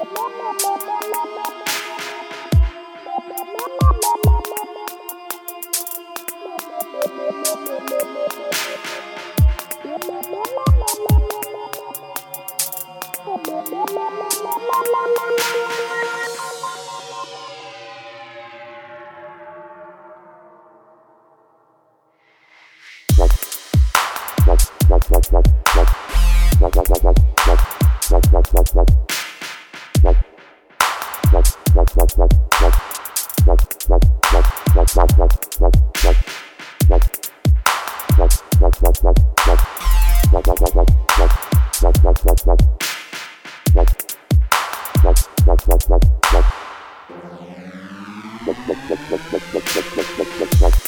Thank you. どっち?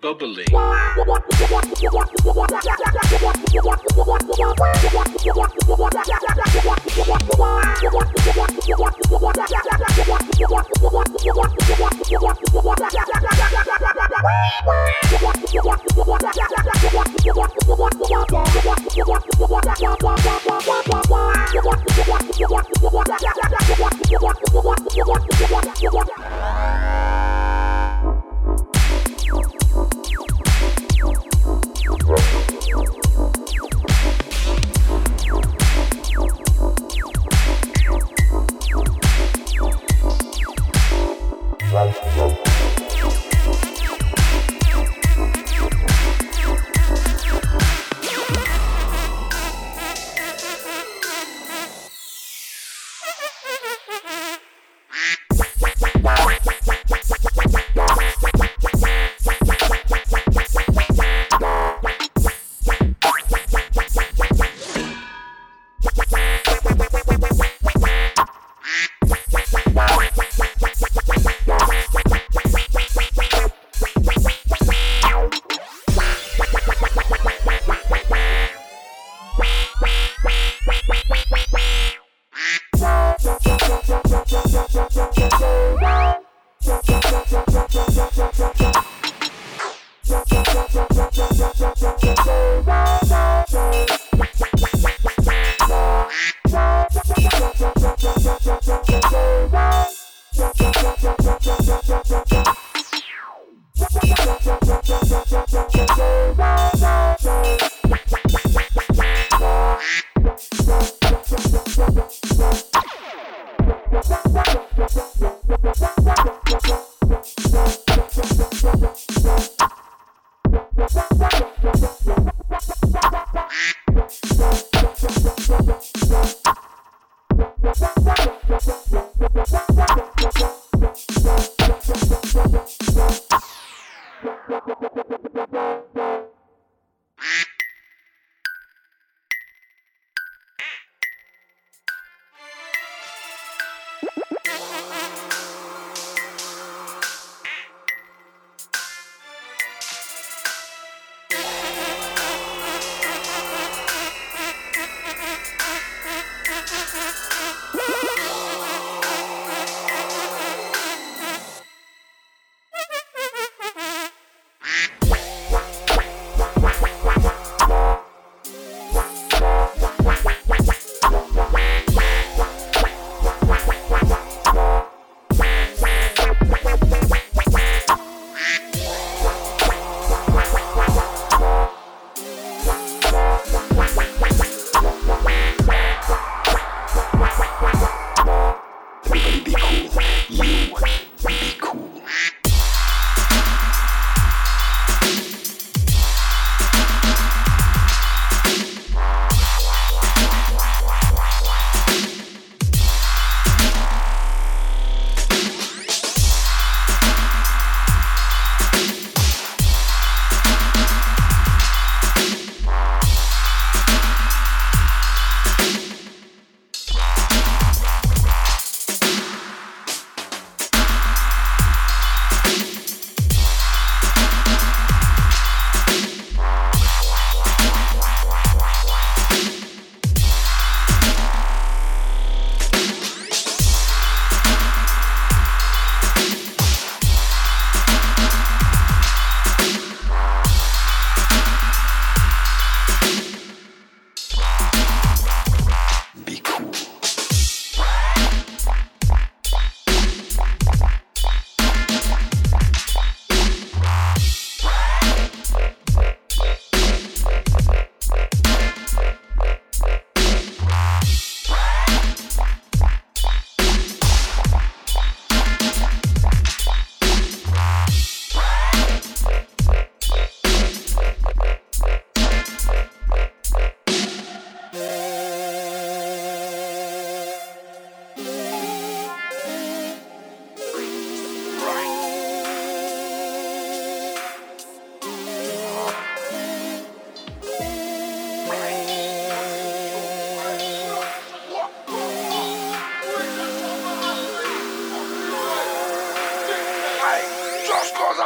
Bubbling.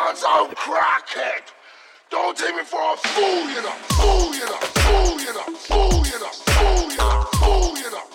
God's own. Don't take me for a fool, you know. Fool, you know. Fool, you know. Fool, you know. Fool, you know. Fool, you know.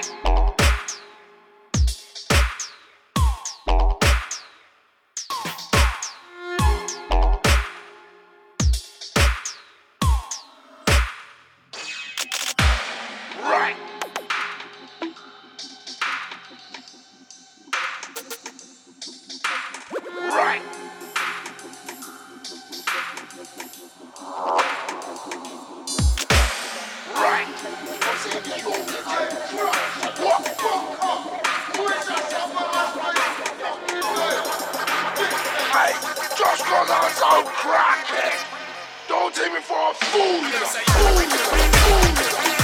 Bye. take me for a fool. fool, fool, fool.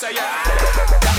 say yeah.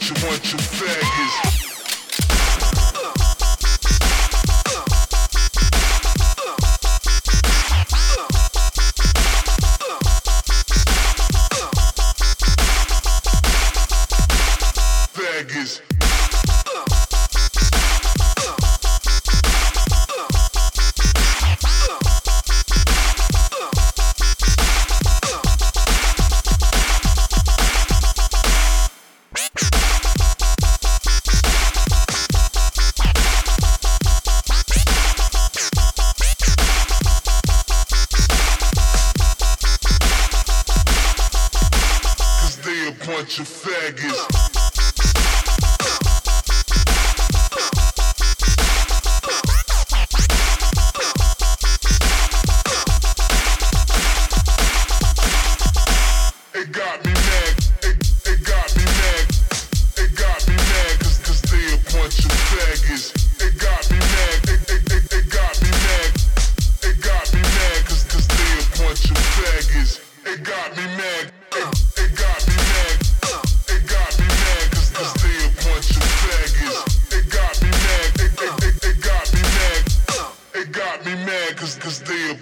what you want, you faggots. Bunch of faggots.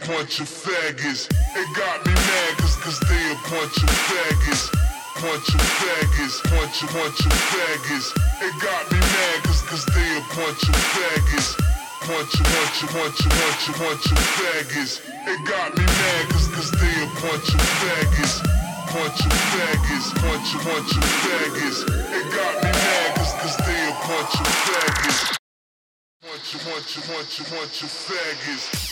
Bunch of faggots. It got me mad cause, cause they a bunch of faggots. Bunch of faggots, bunch of bunch of faggots. It got me mad cause, cause they a bunch of faggots. Bunch of bunch of bunch of bunch of bunch of faggots. It got me mad cause, cause they a bunch of faggots. Bunch of faggots, bunch of bunch of faggots. It got me mad cause, cause they a bunch of faggots. Bunch of bunch of bunch of bunch of faggots.